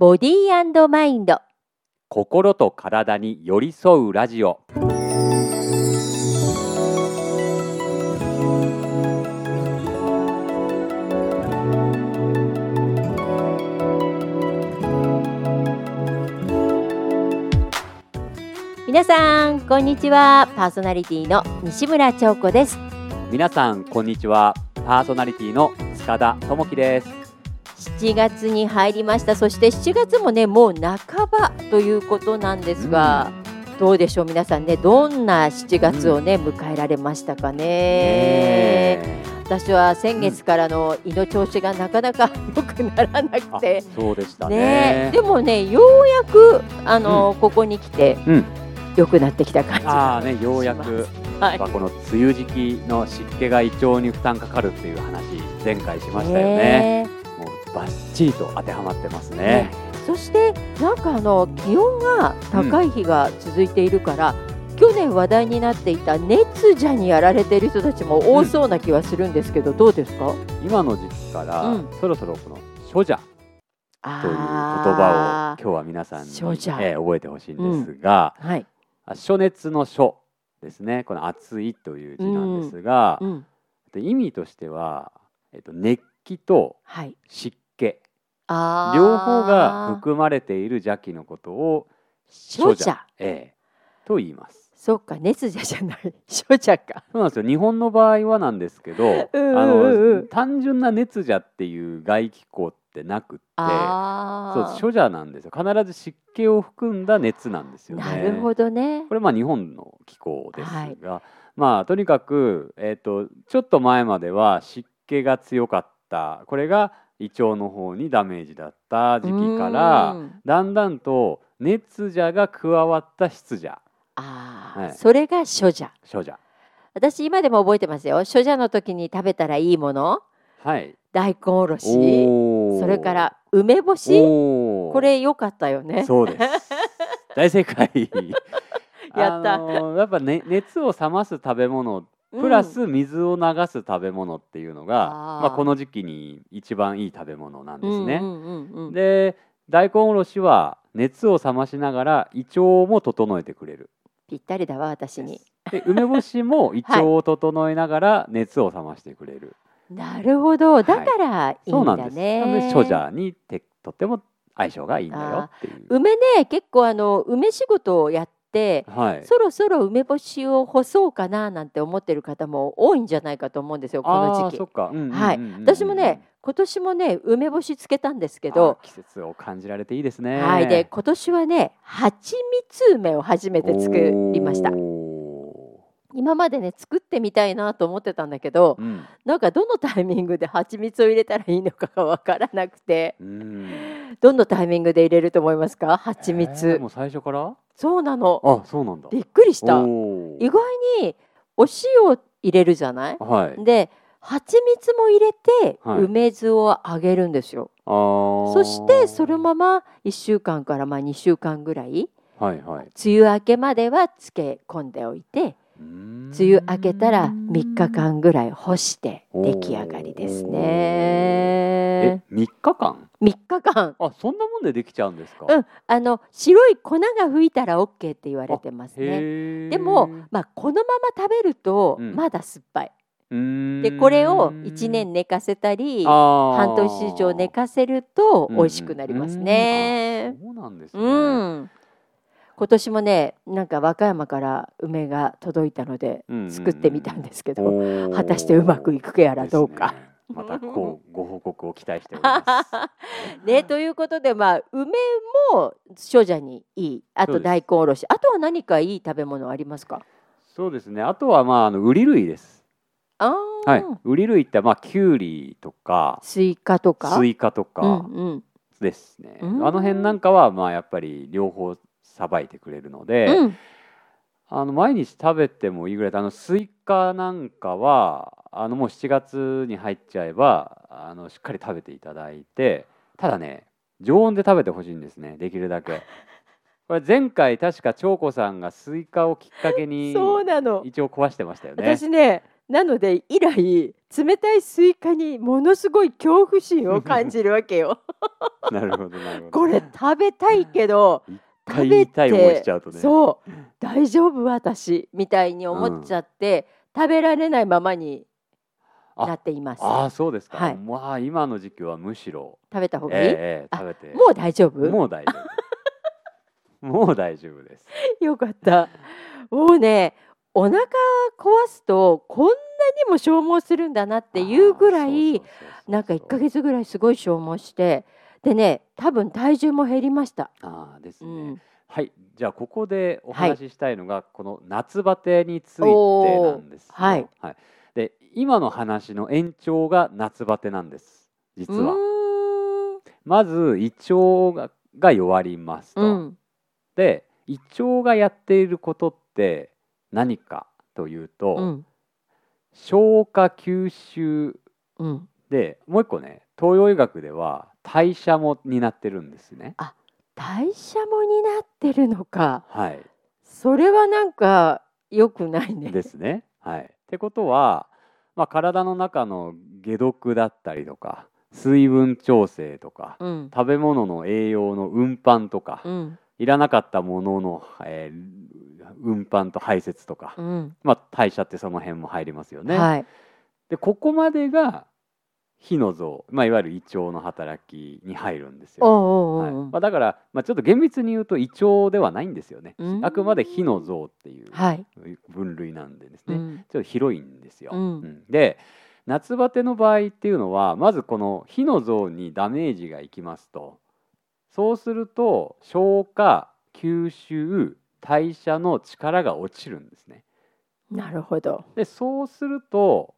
ボディーマインド。心と体に寄り添うラジオ。皆さんこんにちは。パーソナリティの西村彫子です。皆さんこんにちは。パーソナリティの塚田智樹です7月に入りました。そして7月もねもう半ばということなんですが、どうでしょう皆さんねどんな7月をね、迎えられましたかね。ね私は先月からの胃の調子がなかなか良くならなくて。あそうでしたね。ねでもねようやくあの、ここに来てうん。良くなってきた感じあがあねようやしくはい。まあこの梅雨時期の湿気が胃腸に負担かかるっていう話前回しましたよね。ねバッチリと当てはまってますね。ね。そしてなんかあの気温が高い日が続いているから、去年話題になっていた熱邪にやられている人たちも多そうな気はするんですけど、どうですか？今の時期から、うん。そろそろこの処者あという言葉を今日は皆さんに、えー覚えてほしいんですが、はい、あ暑熱の暑ですね。この暑いという字なんですが、意味としては、えっと、熱気とはい湿気あー。両方が含まれている邪気のことを処者。ええ。と言います。そうか熱邪じゃない。処者か。そうなんですよ。日本の場合はなんですけど あの単純な熱邪っていう外気候ってなくってそうあ処者なんですよ。必ず湿気を含んだ熱なんですよね。なるほどね。これまあ日本の気候ですが、まあとにかく、えー、とちょっと前までは湿気が強かった。これが胃腸の方にダメージだった時期からうん。だんだんと熱邪が加わった湿邪。あー、はい。それが処者処者私今でも覚えてますよ。処者の時に食べたらいいもの。はい。大根おろし。それから梅干し。これ良かったよね。そうです。大正解。やった。あのやっぱ、ね、熱を冷ます食べ物うんプラス水を流す食べ物っていうのが、まあ、この時期に一番いい食べ物なんですね。で大根おろしは熱を冷ましながら胃腸も整えてくれる。ぴったりだわ私にで梅干しも胃腸を整えながら熱を冷ましてくれる。なるほどだからいいんだそうなんです。にてとっても相性がいいんだよっていう。梅ね結構あの梅仕事をやってはい。そろそろ梅干しを干そうかななんて思ってる方も多いんじゃないかと思うんですよこの時期はい私もね今年もね梅干しつけたんですけあどー季節を感じられていいですね。はいで今年はね蜂蜜梅を初めて作りましたお今までね作ってみたいなと思ってたんだけどーうん。なんかどのタイミングで蜂蜜を入れたらいいのかがわからなくてうん。どのタイミングで入れると思いますか？蜂えー蜜もう最初から？そうなの。あ、そうなんだ。びっくりした。意外にお塩を入れるじゃない？はい。で蜂蜜も入れてはい。梅酢をあげるんですよ、あー。そしてそのまま1週間からまあ2週間ぐらいはいはい。梅雨明けまでは漬け込んでおいて梅梅雨明けたら3日間ぐらい干して出来上がりですね。え、三日間？3日間。あ、そんなもんでできちゃうんですか？うんあの白い粉が吹いたら OK って言われてますね。でも、まあ、このまま食べるとうん。まだ酸っぱい、うーん。でこれを1年寝かせたり半半年以上寝かせるとうん美味しくなりますね。そうなんですね。うん。今年もね、なんか和歌山から梅が届いたのでうんうんうん作ってみたんですけど、おー果たしてうまくいくやらどうか。またこうご報告を期待しております。ね、ということで、まあ、梅も暑邪にいい、あと大根おろし、あとは何かいい食べ物ありますか？そうですね。あとはまああのウリ類です。あーはい。ウリ類ってまあキュウリとかスイカとか？スイカとうんかうんですね。うんあの辺なんかはまあやっぱり両方さばいてくれるので、うん。あの毎日食べてもいいぐらいであのスイカなんかはあのもう7月に入っちゃえばあのしっかり食べていただいてただね常温で食べてほしいんですねできるだけ。これ前回確か長子さんがスイカをきっかけにそうなの。胃を壊してましたよね。私ねなので以来冷たいスイカにものすごい恐怖心を感じるわけよ。なるほどなるほど。これ食べたいけど一回痛い思いしちゃうとね。そう大丈夫私みたいに思っちゃって、食べられないままになっています。ああそうですか、はいまあ今の時期はむしろ。食べた方がいい、ええええ食べて。もう大丈夫？もう大丈夫。もう大丈夫です。よかった。もうねお腹壊すとこんなにも消耗するんだなっていうぐらいなんか1ヶ月ぐらいすごい消耗してでね多分体重も減りました。ああですうね、ん、はい。じゃあここでおはい。話ししたいのが、この夏バテについてなんですよ。おー。はい。で今の話の延長が夏バテなんです。実は。まず胃腸がが弱りますと、うん。で胃腸がやっていることって何かというと、うん。消化吸収うん。でもう一個ね東洋医学では代謝も担ってるんですね。代謝もになってるのかはい、それはなんか良くないね。ですね。はい、ってことは、まあ、体の中の解毒だったりとか水分調整とかうん食べ物の栄養の運搬とか、うんいらなかったものの、えー運搬と排泄とか、うんまあ、代謝ってその辺も入りますよね。はいでここまでが火の像、まあ、いわゆる胃腸の働きに入るんですよ。はいまあ、だから、まあ、ちょっと厳密に言うと胃腸ではないんですよね。うんあくまで火の像っていうはい分類なんでですね、うんちょっと広いんですよ。うんうんで夏バテの場合っていうのはまずこの火の像にダメージがいきますとそうすると消化吸収代謝の力が落ちるんですね。なるほど。でそうすると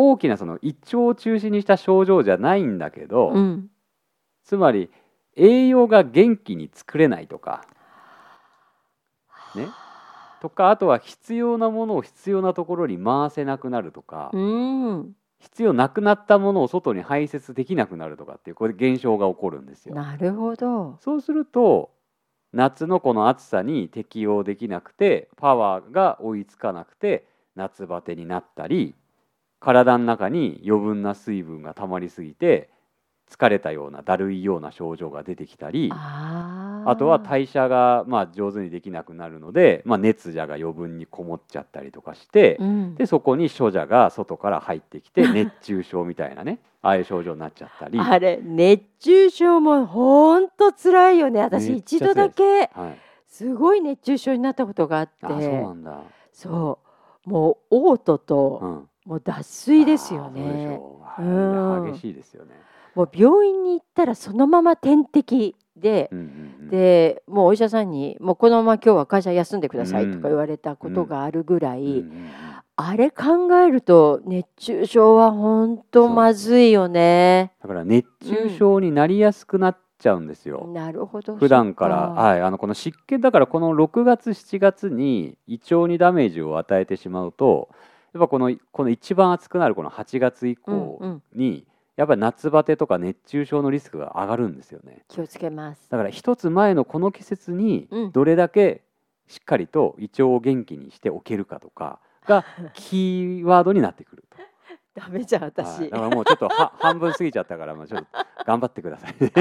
大きなその胃腸を中心にした症状じゃないんだけど、うんつまり栄養が元気に作れないとかね？とかあとは必要なものを必要なところに回せなくなるとか、うん必要なくなったものを外に排泄できなくなるとかっていうこれ現象が起こるんですよ。なるほど。そうすると夏のこの暑さに適応できなくてパワーが追いつかなくて夏バテになったり体の中に余分な水分が溜まりすぎて疲れたようなだるいような症状が出てきたりあとは代謝がまあ上手にできなくなるので、まあ、熱邪が余分にこもっちゃったりとかして、うん。でそこに処者が外から入ってきて 熱中症みたいなねああいう症状になっちゃったり。あれ熱中症もほんと辛いよね。私一度だけはい、すごい熱中症になったことがあって。あそうなんだ、そう。もう嘔吐と、うん、もう脱水ですよね。ょうう。んはい。激しいですよね。もう病院に行ったらそのまま点滴で、うんうんうん、でもうお医者さんに「もうこのまま今日は会社休んでください」とか言われたことがあるぐらい、うんうんうん。あれ考えると熱中症は本当まずいよね。だから熱中症になりやすくなっちゃうんですよ。なるほど普段から、はい、あのこの湿気だからこの6月7月に胃腸にダメージを与えてしまうとやっぱこのこの一番暑くなるこの8月以降うんうんに、やっぱり夏バテとか熱中症のリスクが上がるんですよね。気をつけます。だから一つ前のこの季節にうんどれだけしっかりと胃腸を元気にしておけるかとかが キーワードになってくると。ダメじゃんはい私。だからもうちょっとは半分過ぎちゃったから、まあ、ちょっと頑張ってくださいね。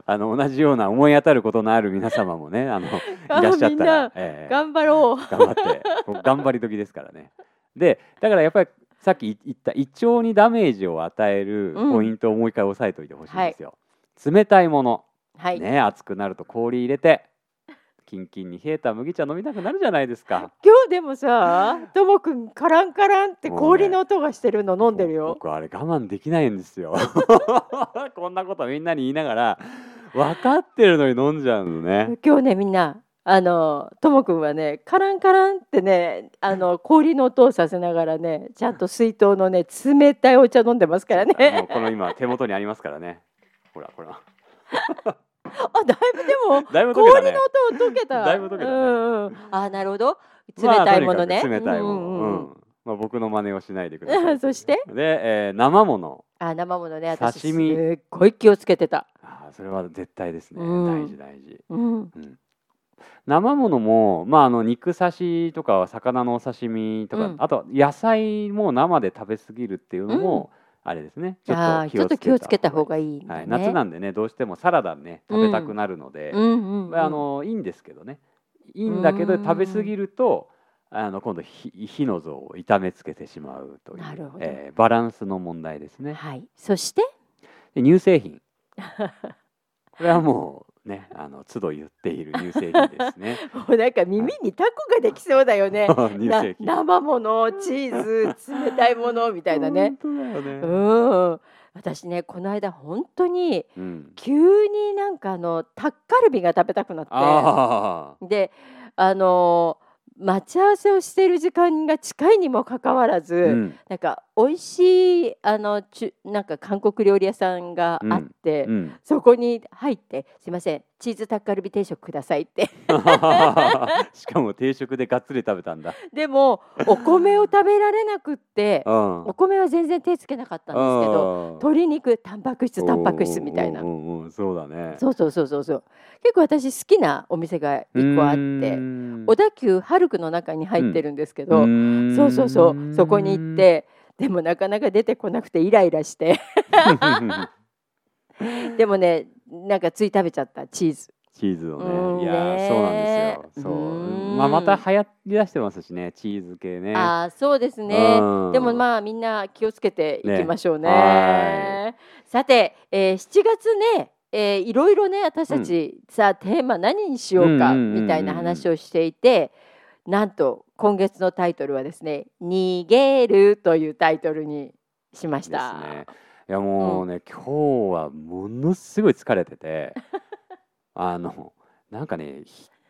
あの同じような思い当たることのある皆様もね あのいらっしゃったら、ええ頑張ろう。頑張って頑張り時ですからね。でだからやっぱりさっき言った胃腸にダメージを与えるうんポイントをもう一回押さえておいてほしいんですよ。冷たいもの、はい。ね暑くなると氷入れてキンキンに冷えた麦茶飲みたくなるじゃないですか。今日でもさ、ともくんカランカランって氷の音がしてるの飲んでるよ。僕あれ我慢できないんですよ こんなことみんなに言いながら分かってるのに飲んじゃうのね今日ねみんなあのともくんはねカランカランってねあの 氷の音をさせながらねちゃんと水筒のね冷たいお茶飲んでますからもうね。この今手元にありますからねほらこれあだいぶでも だいぶ氷ね。の音溶けた。だいぶ溶けたね。うんうん。あなるほど。冷まあたいものね。とにかく冷たいもの、うんううん。うん。まあ、僕の真似をしないでください。そして？で、えー生もの。あ生ものね。私刺身。すっごい気をつけてた。あーそれは絶対ですね、うん。大事大事、うん。うん、生ものも、まあ、あの肉刺しとか魚のお刺身とか、うん。あと野菜も生で食べ過ぎるっていうのも、あれですね。ちょっとあーちょっと気をつけた方いがいいね。はい、夏なんでねどうしてもサラダね食べたくなるので、ああのいいんですけどね。いいんだけどうん。食べ過ぎるとあの今度火火の像を痛めつけてしまうというなるほど。えーバランスの問題ですね。はい。そして？で乳製品。これはもうねあの都度言っている乳製品ですね。もうなんか耳にタコができそうだよね。乳な製品生もの、チーズ、冷たいものみたいなね。本当だよね。うん。私ねこの間本当にうん、急になんかあのタッカルビが食べたくなって。あであの待ち合わせをしている時間が近いにもかかわらず、あ、うんなんか美味しいあのちゅなんか韓国料理屋さんがあって、うん、そこに入って「すいませんチーズタッカルビ定食ください」って。しかも定食でがっつり食べたんだ。でもお米を食べられなくってうん。お米は全然手つけなかったんですけどうん。鶏肉タンパク質タンパク質みたいな。うんうんうんそうだね。そうそうそうそう。そう結構私好きなお店が一個あって小田急ハルクの中に入ってるんですけど、そうそうそう。そこに行ってでもなかなか出てこなくてイライラして。でもねなんかつい食べちゃったチーズ。チーズをうんねいやそうなんですよ。そう。うん。まあまた流行りだしてますしねチーズ系ね。ああそうですね。うん。でもまあみんな気をつけていきましょうね。ねさて、えー7月ねえーいろいろね私たち、さあテーマ何にしようかうんうんうんうん。みたいな話をしていてなんと今月のタイトルはですね「逃げる」というタイトルにしましですた。ねいやもうね、今日はものすごい疲れてて あのなんかね引っ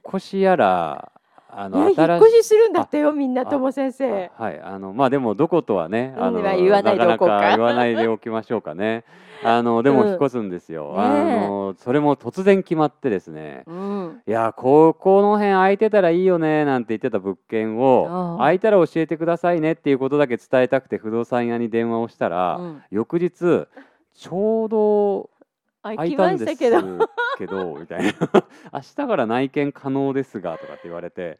越しやらあのね、引っ新越しするんだってよみんなあとも先生。あはいあのまあでもどことはねあの、うんまあ言わないでおこうか。言わないでおきましょうかね。あのでうん。も引っ越すんですよ、ねえ。あのそれも突然決まってですね。うん、いやここの辺空いてたらいいよねなんて言ってた物件を空いたら教えてくださいねっていうことだけ伝えたくて不動産屋に電話をしたら、うん。翌日ちょうどあ空いたんですけど。けど。みたいな。明日から内見可能ですがとかって言われて。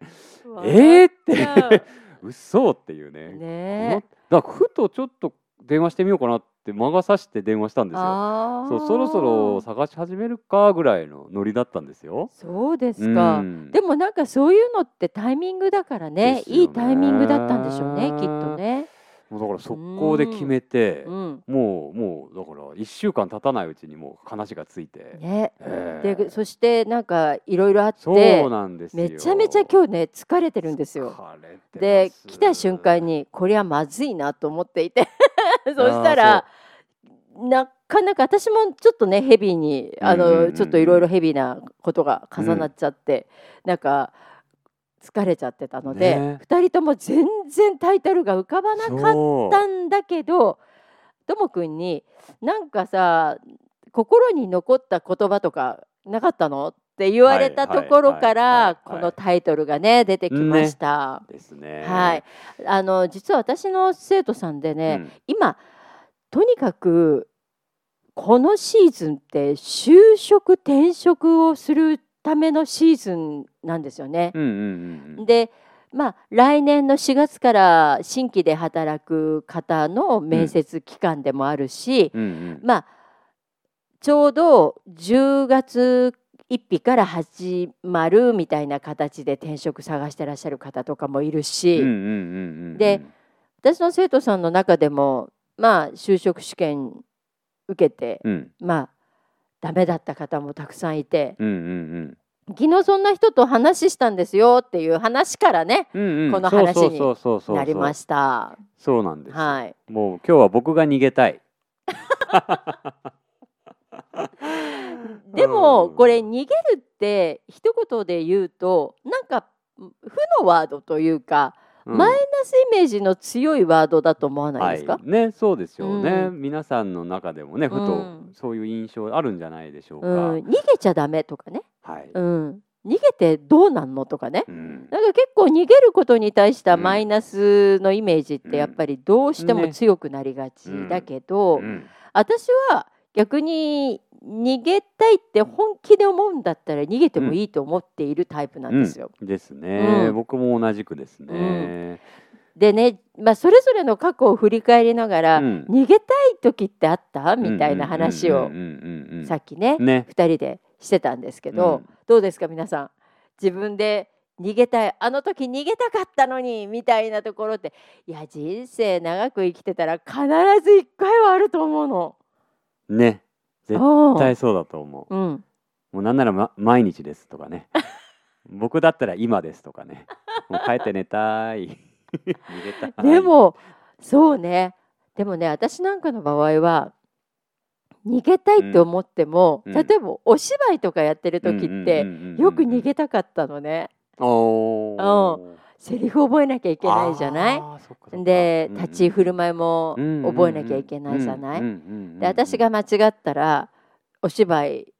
えーって。嘘っていうね。ねだからふとちょっと電話してみようかなって魔が差して電話したんですよ。あそうそろそろ探し始めるかぐらいのノリだったんですよ。そうですか。うん。でもなんかそういうのってタイミングだからね。ね。いいタイミングだったんでしょうねきっとね。もうだから速攻で決めて、うん、もうもうだから1週間経たないうちにもう話がついて、ね。ええ。でそしてなんかいろいろあっそうてなんですよ。めちゃめちゃ今日ね疲れてるんですよ。で来た瞬間にこれはまずいなと思っていて。そしたらなかなか私もちょっとねヘビーにあうんうんうんうん。のちょっといろいろヘビーなことが重なっちゃって、なんか疲れちゃってたので、ね。2人とも全然タイトルが浮かばなかったんだけどともくんになんかさ心に残った言葉とかなかったのって言われたはいところからはいこのタイトルがね出てきました。ですね。はい、あの実は私の生徒さんでね、うん。今とにかくこのシーズンって就職転職をするためのシーズンなんですよね。うんうんうんうん。でまあ来年の4月から新規で働く方の面接期間でもあるし、うんうんまあちょうど10月1日から始まるみたいな形で転職探してらっしゃる方とかもいるし、うんうんうんうんで私の生徒さんの中でもまあ就職試験受けて、うんまあダメだった方もたくさんいてうんうん昨日そんな人と話したんですよっていう話からねうんうんうんこの話になりました。そうなんですよ。はい。もう今日は僕が逃げたい。でもうんこれ逃げるって一言で言うとなんか負のワードというか、うん。マイナスイメージの強いワードだと思わないですか、はい、ねそうですよね、う皆さんの中でもねふとうん。そういう印象あるんじゃないでしょうか、うん、逃げちゃダメとかね、はい、うん、逃げてどうなんのとかね。うん。なんか結構逃げることに対したうん。マイナスのイメージってやっぱりどうしてもね。強くなりがちだけど、うん。私は逆に逃げたいって本気で思うんだったら逃げてもいいと思っているタイプなんですよ。うん。ですね、うん。僕も同じくですね。でね、まあ、それぞれの過去を振り返りながら、うん。逃げたい時ってあった？みたいな話をうんうんうんうんさっきねね。2人でしてたんですけど、うん。どうですか皆さん？自分で逃げたい。あの時逃げたかったのにみたいなところっていや人生長く生きてたら必ず一回はあると思うの。ね。絶うん対そうだと思う。うん、もうなんなら、ま、毎日ですとかね。僕だったら今ですとかね。もう帰って寝たい。でもそうねでもね私なんかの場合は逃げたいって思っても、うん例えばお芝居とかやってる時って、よく逃て。げたかったのねおーセリフ覚えなきゃいけないじゃない？で立ち居振る舞いもうん。覚えなきゃいけないじゃない？で私が間違ったらお芝居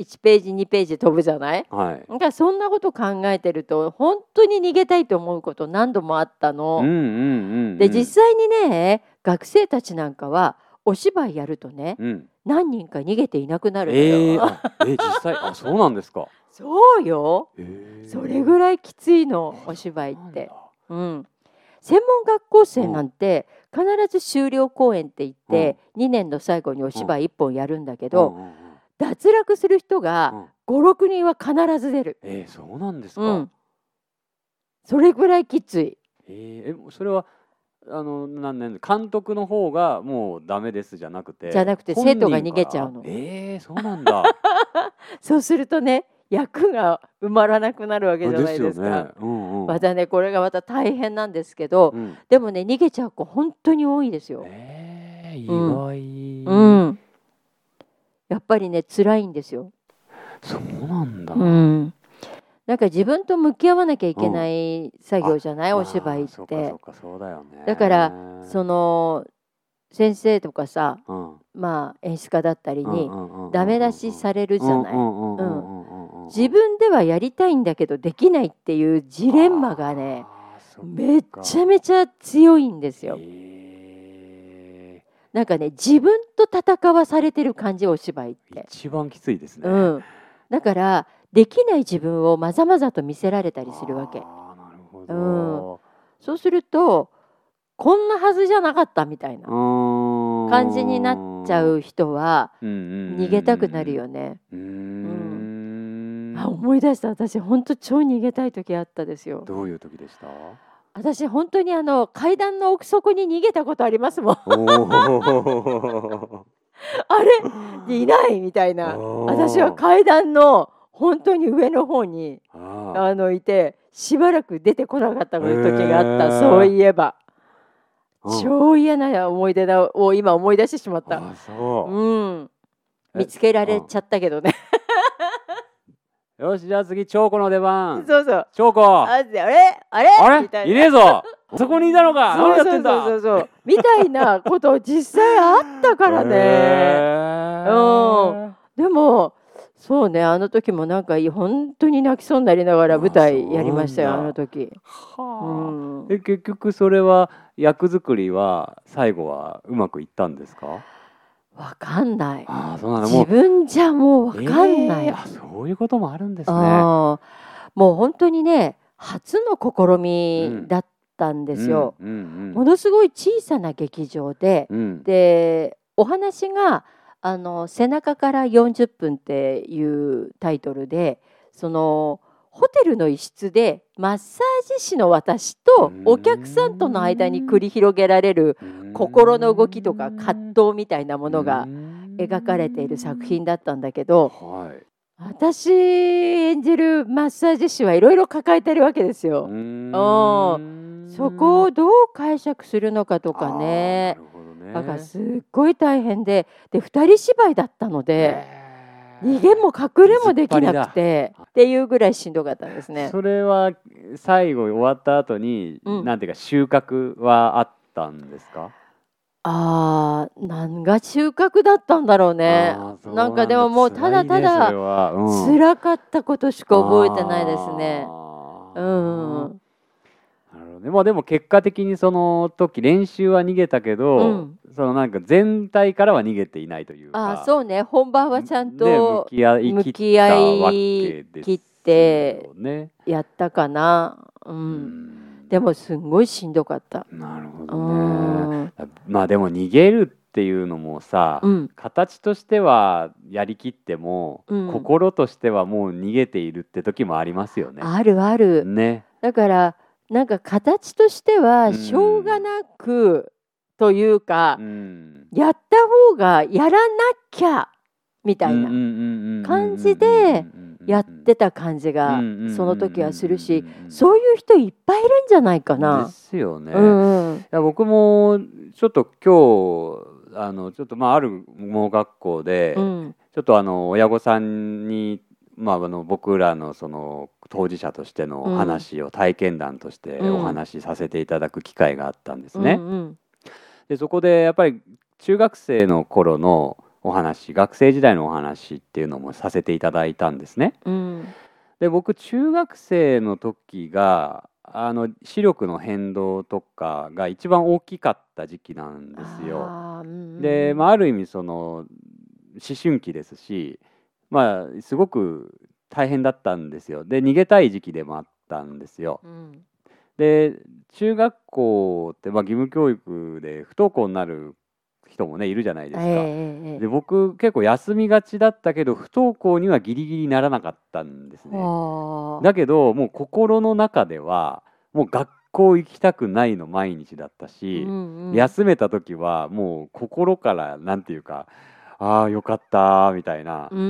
1ページ2ページ飛ぶじゃない？はい。だからそんなこと考えてると本当に逃げたいと思うこと何度もあったの。で実際にね学生たちなんかはお芝居やるとねうん何人か逃げていなくなる。えー、あえ実際あそうなんですか？そうよえーそれぐらいきついのお芝居って。うん、専門学校生なんて必ず修了公演って言って2年の最後にお芝居1本やるんだけけど、どうんうんうん脱落する人うがん56人は必ず出る。えー、そうなんですか？うん、それぐらいきつい。えー、えそれはあのなんなん監督の方がもうダメですじゃなくてじゃなくて生徒が逃げちゃうのがえー、そうなんだ。そうするとね役が埋まらなくなるわけじゃないですか。よね。うんうん。またねこれがまた大変なんですけど、うん、でもね逃げちゃう子本当に多いですよ。えー、意うん外、うん、やっぱりね辛いんですよ。そうなんだ。うん、なんか自分と向き合わなきゃいけない作業じゃない、あお芝居って。だからその先生とかさうん。まあ演出家だったりににダメ出しされるじゃない？自自分ではやりたいんだけどできないっていうジレンマがねめっちゃめちゃ強いんですよ。えなんかね自分と戦わされてる感じお芝居っーて。一番きついですね。うん、だからできない自分をまざまざと見せられたりするわけ。なるほど。そうするとこんなはずじゃなかったみたいな感感じになっちゃう人は逃逃げたくなる。よね。うーんあ思い出した私本当超逃げたい時あったですよ。どういう時でした？私本当にあの階段の奥底に逃げたことありますもん。あれ？いないみたいな。私は階段の本当に上の方にあのいてしばらく出てこなかった時があった、そういえば。うん。超嫌な思い出だを今思い出してしまった。う。うん。え見つけられちゃったけどね。よしじゃあ次チョコの出番。そうそう。チョコ。ああであれ？あれ？いねえぞ。そこにいたのか。そうそうそうそう。みたいなこと実際あったからね。へーでもそうねあの時もなんか本当に泣きそうになりながら舞台やりましたよあの時、うはん。あ。え結局それは役作りは最後はうまくいったんですか？わかんない。ああそうなんだ。も自分じゃもうわかんない、えーあそういうこともあるんですね。もう本当にね初の試みだったんですよ、うんうんものすごい小さな劇場で、うん。うん。でお話があの「背中から40分」っていうタイトルでそのホテルの一室でマッサージ師の私とお客さんとの間に繰り広げられる心の動きとか葛藤みたいなものが描かれている作品だったんだけどはい。私演じるマッサージ師はいろいろ抱えてるわけですよ。あそこをどう解釈するのかとかねね。だからすっごい大変でで2人芝居だったので逃げも隠れもできなくてっていうぐらいしんどかったんですね。それは最後終わった後に、うんなんていうか収穫はあったんですか？あー何が収穫だったんだろうね。あーそうなんかでももうただただれは。うん。辛かったことしか覚えてないですね。あうーんなるほどね。まあでも結果的にその時練習は逃げたけど、うん。そのなんか全体からは逃げていないというか。ああそうね。本番はちゃんねと向き合い向切ってよね。やったかな、う、うんんでもすんごいしんどかった。うなるほどね。ん、まあでも逃げるっていうのもさ、うん、形としてはやりきっても、うん心としてはもう逃げているって時もありますよね。あるある。ね。だからなんか形としてはうんしょうがなくというかう、ん。やった方がやらなきゃみたいなな感じでやってた感じがその時はするしそういう人いっぱいいるんじゃないかでな。すよね。うんうん。いや僕もちょっと今日あのちょっとまあある盲学校で、うん。ちょっとあの親御さんに、まあ、あの僕らのその当事者としてのうん。話を体験談としてうん。お話しさせていただく機会があったんですね。うん。でそこでやっぱり中学生の頃のお話学生時代のお話っていうのもさせていただいたんですね。うん。で僕中学生の時があの視力の変動とかが一番大きかった時期なんですよ。あうん。で、まあ、ある意味その思春期ですしまあすごく大変だったんですよ。で逃げたい時期でもあったんですよ。うん。で中学校ってまあ義務教育で不登校になる人もねいるじゃないですか、ええええで僕結構休みがちだったけど不登校にはギリギリならなかったんですね。だけどもう心の中ではもう学校行きたくないの毎日だったし、うんうん。休めた時はもう心からなんていうかああよかったみたいな、うんうんう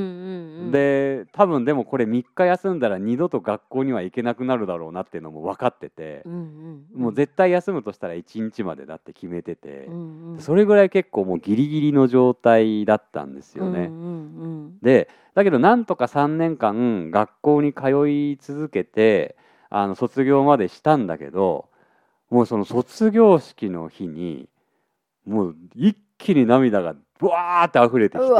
ん、で多分でもこれ3日休んだら二度と学校には行けなくなるだろうなっていうのも分かってて。う、んうんうん、もう絶対休むとしたら1日までだって決めてて、うんうん、それぐらい結構もうギリギリの状態だったんですよね。うんうんでだけどなんとか3年間学校に通い続けてあの卒業までしたんだけどもうその卒業式の日にもう一気に涙がブワーって溢れてきて。も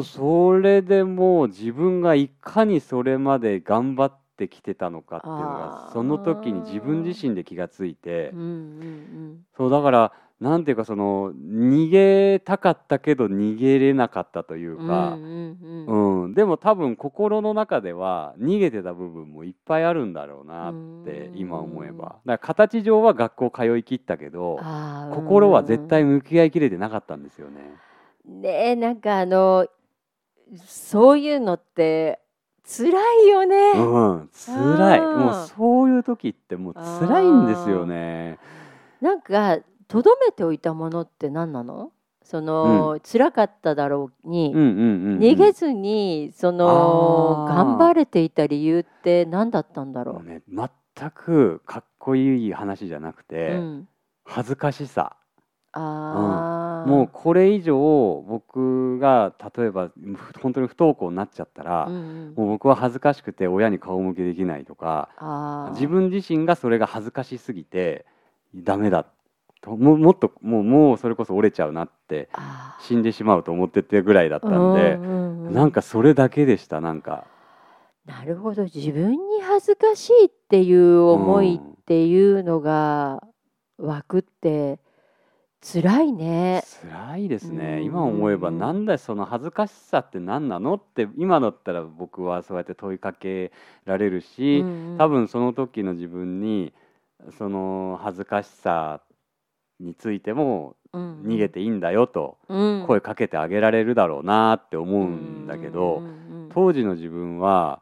うそれでもう自分がいかにそれまで頑張ってきてたのかっていうのがその時に自分自身で気がついて。うんうん。そうだからなんていうかその逃げたかったけど逃げれなかったといううんか。うんでも多分心の中では逃げてた部分もいっぱいあるんだろうなってうん。今思えば。だから形上は学校通い切ったけど心は絶対向き合いきれてなかったんですよね。うんねえなんかあのそういうのって辛いよね、うん、辛い。もうそういう時ってもう辛いんですよね。なんかとどめておいたものって何なの？その、辛かっただろうに、うんうんうんうん、逃げずにその頑張れていた理由って何だったんだろもうね全くかっこいい話じゃなくう、て、うん、恥ずかしさ。あー。もうこれ以上僕が例えばふ本当に不登校になっちゃったら、うんうん。もう僕は恥ずかしくて親に顔向けできないとか自分自身がそれが恥ずかしすぎてダメだとももっともうもうそれこそ折れちゃうなってあ死んでしまうと思っててぐらいだったーんで、うんうんうんなんかそれだけでしたなんか。なるほど。自分に恥ずかしいっていう思いっていうのが湧くって辛いね。辛いですね、うん今思えばうんなんだよその恥ずかしさって何なのって今だったら僕はそうやって問いかけられるし、うんうん。多分その時の自分にその恥ずかしさについてもうん逃げていいんだよとうん声かけてあげられるだろうなって思うんだけど、当時の自分は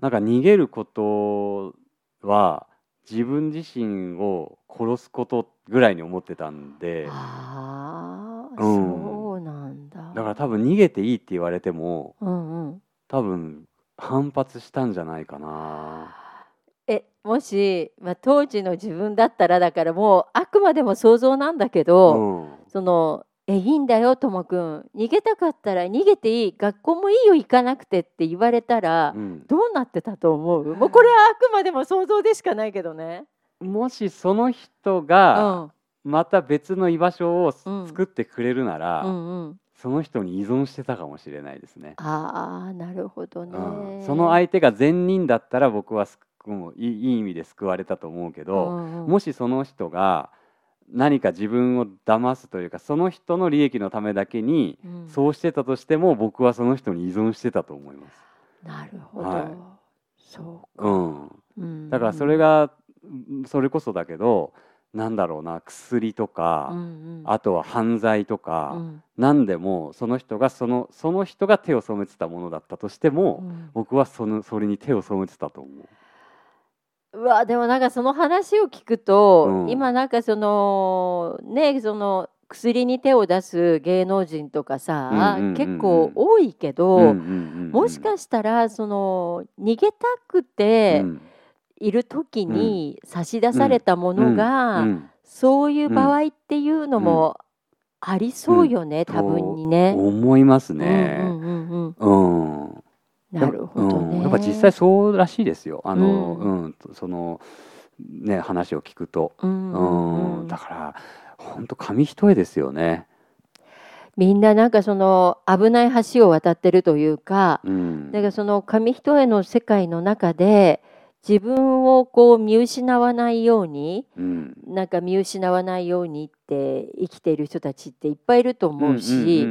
なんか逃げることは自分自身を殺すことぐらいに思ってたんでうんそうなんだ。だから多分逃げていいって言われてもうんうん。多分反発したんじゃないかな。えもし、まあ、当時の自分だったらだからもうあくまでも想像なんだけど、うん。そのえいいんだよともくん。逃げたかったら逃げていい学校もいいよ行かなくてって言われたら、うん。どうなってたと思う？もうこれはあくまでも想像でしかないけどね。もしその人うがん。また別の居場所をうん。作ってくれるなら、うんうん、その人に依存してたかもしれないですね。ああなるほどね、うん。その相手が善人だったら僕はすもいいいい意味で救われたと思うけど、うんうん。もしその人が何か自分を騙すというかその人の利益のためだけにうん。そうしてたとしても僕はその人に依存してたと思います。なるほど、はい。そうか、うん、うん。だからそれがうんそれこそだけどなんだろうな薬とうんか、うん。あとは犯罪とか、うん。何でもその人がそのその人が手を染めてたものだったとしても、うん。僕はそのそれに手を染めてたと思う。うわでもなんかその話を聞くと、うん。今なんかそのねその薬に手を出す芸能人とかさ、うんうんうんうん。結構多いけど、うんうんうんうん。もしかしたらその逃げたくてうん。いる時に差し出されたものが、うん。そういう場合っていうのもありそうよね、多分にね。思いますうんね。うんうんうん。うんなるほどね。うん。やっぱ実際そうらしいですよ。あの、ううん、そのね話を聞くと、うんううん。うん。だから本当紙一重ですよね。みんななんかその危ない橋を渡ってるというか、うん、だからその紙一重の世界の中で自分をこう見失わないようにうん、なんか見失わないようにって生きている人たちっていっぱいいると思うし、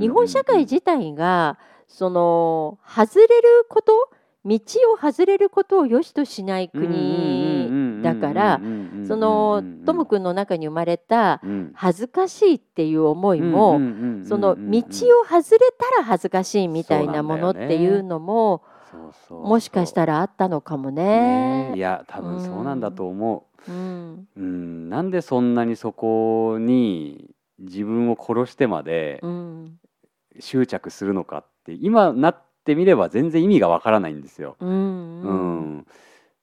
日本社会自体がその外れること道を外れることを良しとしない国だからそのともくんの中に生まれた恥ずかしいっていう思いも、その道を外れたら恥ずかしいみたいなものっていうのもそうそうもしかしたらあったのかもね。ねいや多分そうなんだと思ううんう。ん、なんでそんなにそこに自分を殺してまで執着するのかって今なってみれば全然意味がわからないんですよ。うんううんん、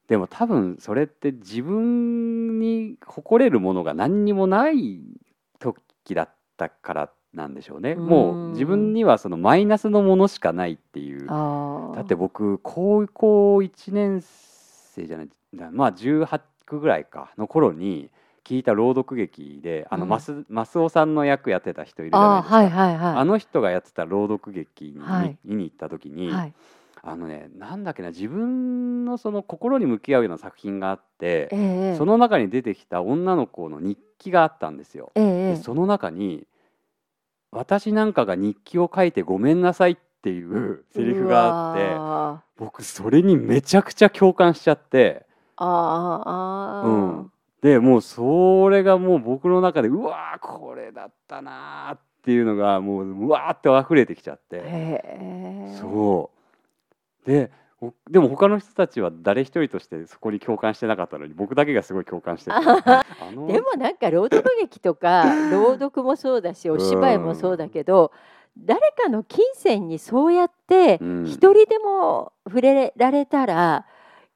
でも多分それって自分に誇れるものが何にもない時だったからなんでしょうね。うんもう自分にはそのマイナスのものしかないっていう。だって僕高校1年生じゃないだまあ18ぐらいかの頃に聞いた朗読劇であのうん。マス,、マスオさんの役やってた人いるじゃないですか。あーはいはいはい。あの人がやってた朗読劇に,、はい。見に行った時に、はい。あのねなんだっけな自分のその心に向き合うような作品があって、ええその中に出てきた女の子の日記があったんですよ。ええでその中に「私なんかが日記を書いてごめんなさい」っていうセリフがあってあ僕それにめちゃくちゃ共感しちゃって。あああうんでもうそれがもう僕の中でうわーこれだったなーっていうのがもううわーって溢れてきちゃって。そう。でほでも他の人たちは誰一人としてそこに共感してなかったのに僕だけがすごい共感してでもなんか朗読劇とか 朗読もそうだしお芝居もそうだけど誰かの金銭にそうやってうん。一人でも触れられたら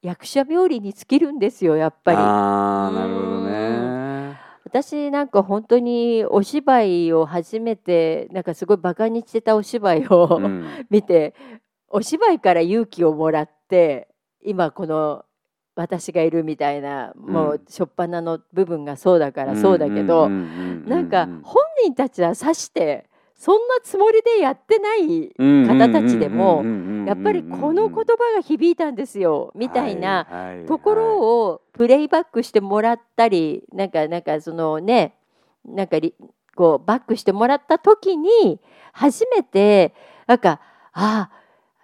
役者冥利に尽きるんですよやっぱり。あーなるほどね。私なんか本当にお芝居を初めてなんかすごいバカにしてたお芝居を、うん。見てお芝居から勇気をもらって今この私がいるみたいなもううん初っ端の部分がそうだからそうだけど、うんなんか本人たちはさしてそんなつもりでやってないうん。方たちでもやっぱりこの言葉が響いたんですよみたいなところをプレイバックしてもらったりなんかなんかそのねなんかリこうバックしてもらった時に初めてなんかああ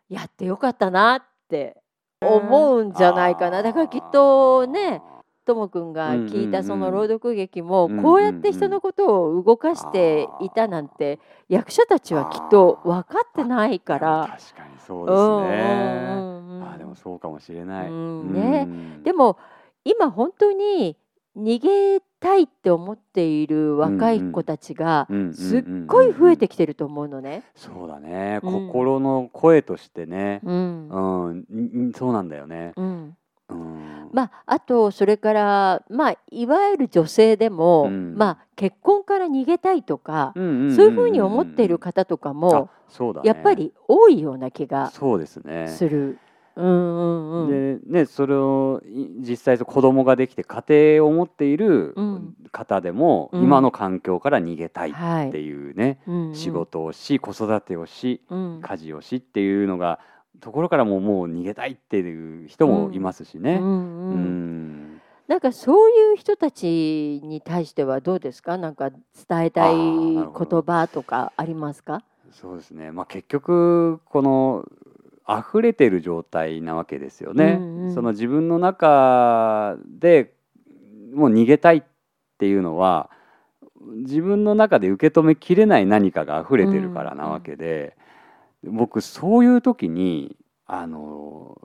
やってよかったなって思うんじゃないかな。だからきっとねともくんが聞いたその朗読劇もこうやって人のことを動かしていたなんて役者たちはきっと分かってないから。確かにそうですね。あでもそうかもしれない、うん。ねうん。でも今本当に逃げたいって思っている若い子たちがすっごい増えてきてると思うのね。そうだね、うん。心の声としてね。うん。うん、そうなんだよね。うんうんまあ、あとそれから、まあ、いわゆる女性でも、うん。まあ、結婚から逃げたいとか、そういうふうに思っている方とかも、あそうだね。やっぱり多いような気がそうですね。する。うんうんうん。でねそれをい実際子供ができて家庭を持っているうん。方でも、うん。今の環境から逃げたいはいっていうね、うんうん。仕事をし子育てをしうん。家事をしっていうのがところからももう逃げたいっていう人もいますしね。うんううん。んなんかそういう人たちに対してはどうですか？なんか伝えたい言葉とかありますか？そうですね、まあ、結局この溢れてる状態なわけですよね。うんうん。その自分の中でもう逃げたいっていうのは自分の中で受け止めきれない何かが溢れてるからなわけで、僕そういう時にあの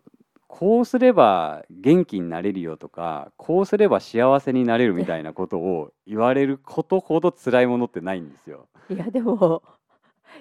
こうすれば元気になれるよとかこうすれば幸せになれるみたいなことを言われることほど辛いものってないんですよ。いやでも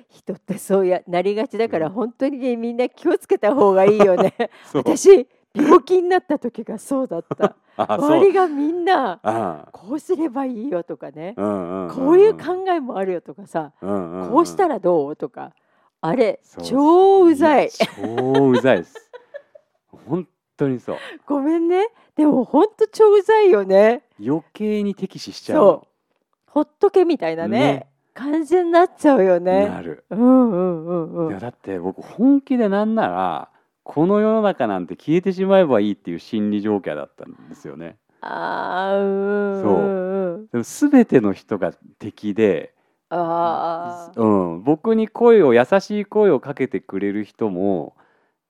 人ってそうやなりがちだからうん。本当にねみんな気をつけた方がいいよね。私病気になった時がそうだった。周りがみんなあこうすればいいよとかね。あうんうんんん。こういう考えもあるよとかさ。うんうんうん。こうしたらどうとかあれ超うざい。や超うざいです。本当にそう。ごめんね。でもほんと超うざいよね。余計に敵視しちゃうの。そう。ほっとけみたいなね。ね。感じになっちゃうよね。なる、うんうんうんうん。いやだって僕本気でなんならこの世の中なんて消えてしまえばいいっていう心理状況だったんですよね。あーうん。そう。でも全ての人が敵で、あー。うん、僕に声を優しい声をかけてくれる人も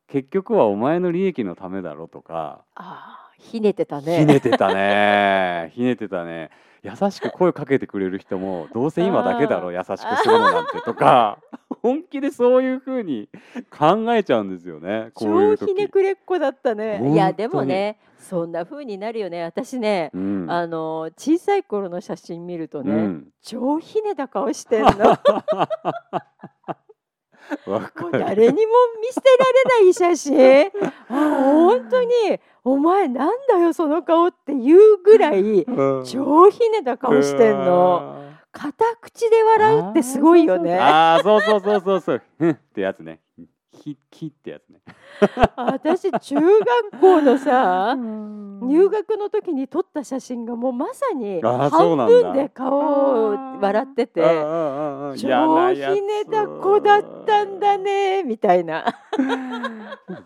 結局はお前の利益のためだろとか。あー。ひねてたね。ひねてたね。ひねてたね。優しく声かけてくれる人もどうせ今だけだろ。あ優しくするのなんてとか本気でそういうふうに考えちゃうんですよね。こういう時。超ひねくれっ子だったね。いやでもねそんな風になるよね。私ね、うん。あの小さい頃の写真見るとね、うん。超ひねた顔してんの。もうる誰にも見捨てられない写真。あ本当に。お前なんだよその顔っていうぐらいうん。超ひねた顔してんの片口で笑うってすごいよね。ああそうそうそうそうそう。ふんってやつね。ひきってやつね。私中学校のさ入学の時に撮った写真がもうまさに半分で顔を笑ってて超超ひねた子だったんだねみたいな。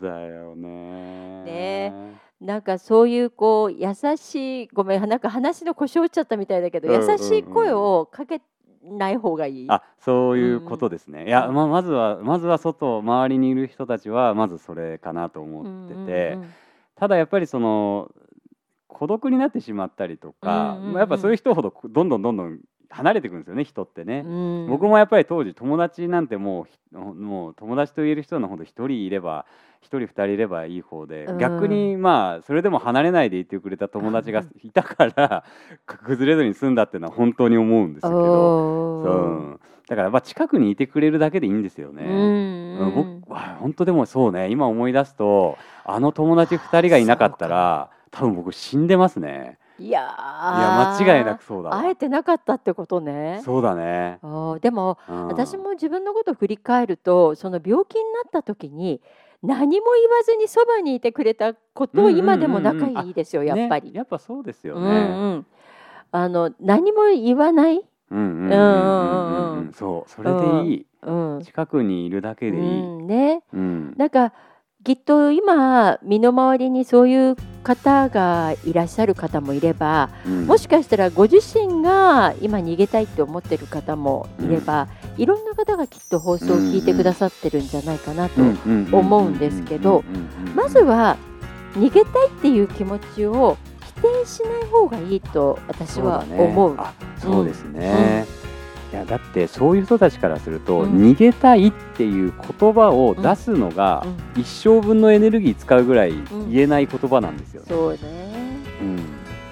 だよね。ねなんかそういうこう優しいごめんなんか話の腰折っちゃったみたいだけど、うんうんうん。優しい声をかけない方がいい。あそういうことですね、いや、まあ、まずはまずは外周りにいる人たちはまずそれかなと思ってて、うんうんただやっぱりその孤独になってしまったりとか、うんうんうん。まあやっぱそういう人ほどどんどんどんどん離れていくんですよね人ってね。うん。僕もやっぱり当時友達なんてもうひもう友達と言える人のほど一人いれば一人二人いればいい方で、うん。逆にまあそれでも離れないでいてくれた友達が いたから崩れずに済んだっていうのは本当に思うんですけど、うだからまあ近くにいてくれるだけでいいんですよね。うん。うん。僕は本当でもそうね。今思い出すとあの友達2人がいなかったら多分僕死んでますねいや間違いなくそうだ会えてなかったってことね。そうだね。でも、うん、私も自分のことを振り返るとその病気になった時に何も言わずにそばにいてくれたことを今でも仲いいですよ、うんうん、やっぱり、ね、やっぱそうですよね、うんうん、あの何も言わない。そう。それでいい、うん、近くにいるだけでいい、ね、なんかきっと今身の回りにそういう方がいらっしゃる方もいればうん。もしかしたらご自身が今逃げたいって思ってる方もいれば、いろんな方がきっと放送を聞いてくださってるんじゃないかなと、思うんですけどまずは逃げたいっていう気持ちを否定しない方がいいと私は思う。そうだね。あそうですね、いやだってそういう人たちからすると、うん。逃げたいっていう言葉を出すのが、うん。一生分のエネルギー使うぐらいん言えない言葉なんですよね。そうね。うん。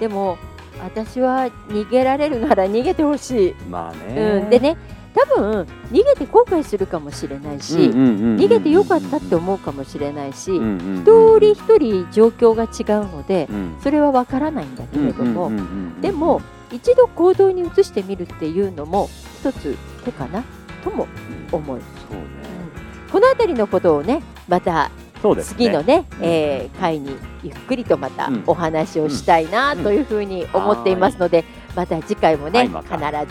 でも私は逃げられるなら逃げてほしい、まあね、うん、でね多分逃げて後悔するかもしれないし、逃逃げてよかったって思うかもしれないし、一一人一人状況が違うのでうん。それはわからないんだけれども、でも一度行動に移してみるっていうのも一つ手かな？とも思う。そうね。この辺りのことをねまたそうですね。次のねうん。えー回にゆっくりとまたうん。お話をしたいなというふうに思っていますので、また次回もね、必ず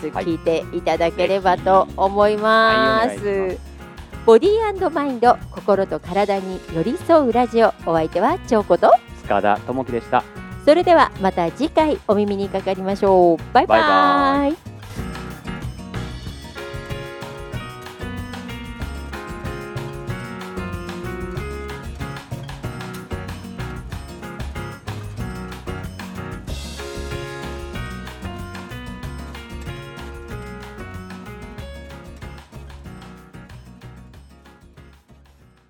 聞いていただければと思います。ボディーマインド心と体に寄り添うラジオお相手は長子と塚田智樹でした。それではまた次回お耳にかかりましょう。バイバイ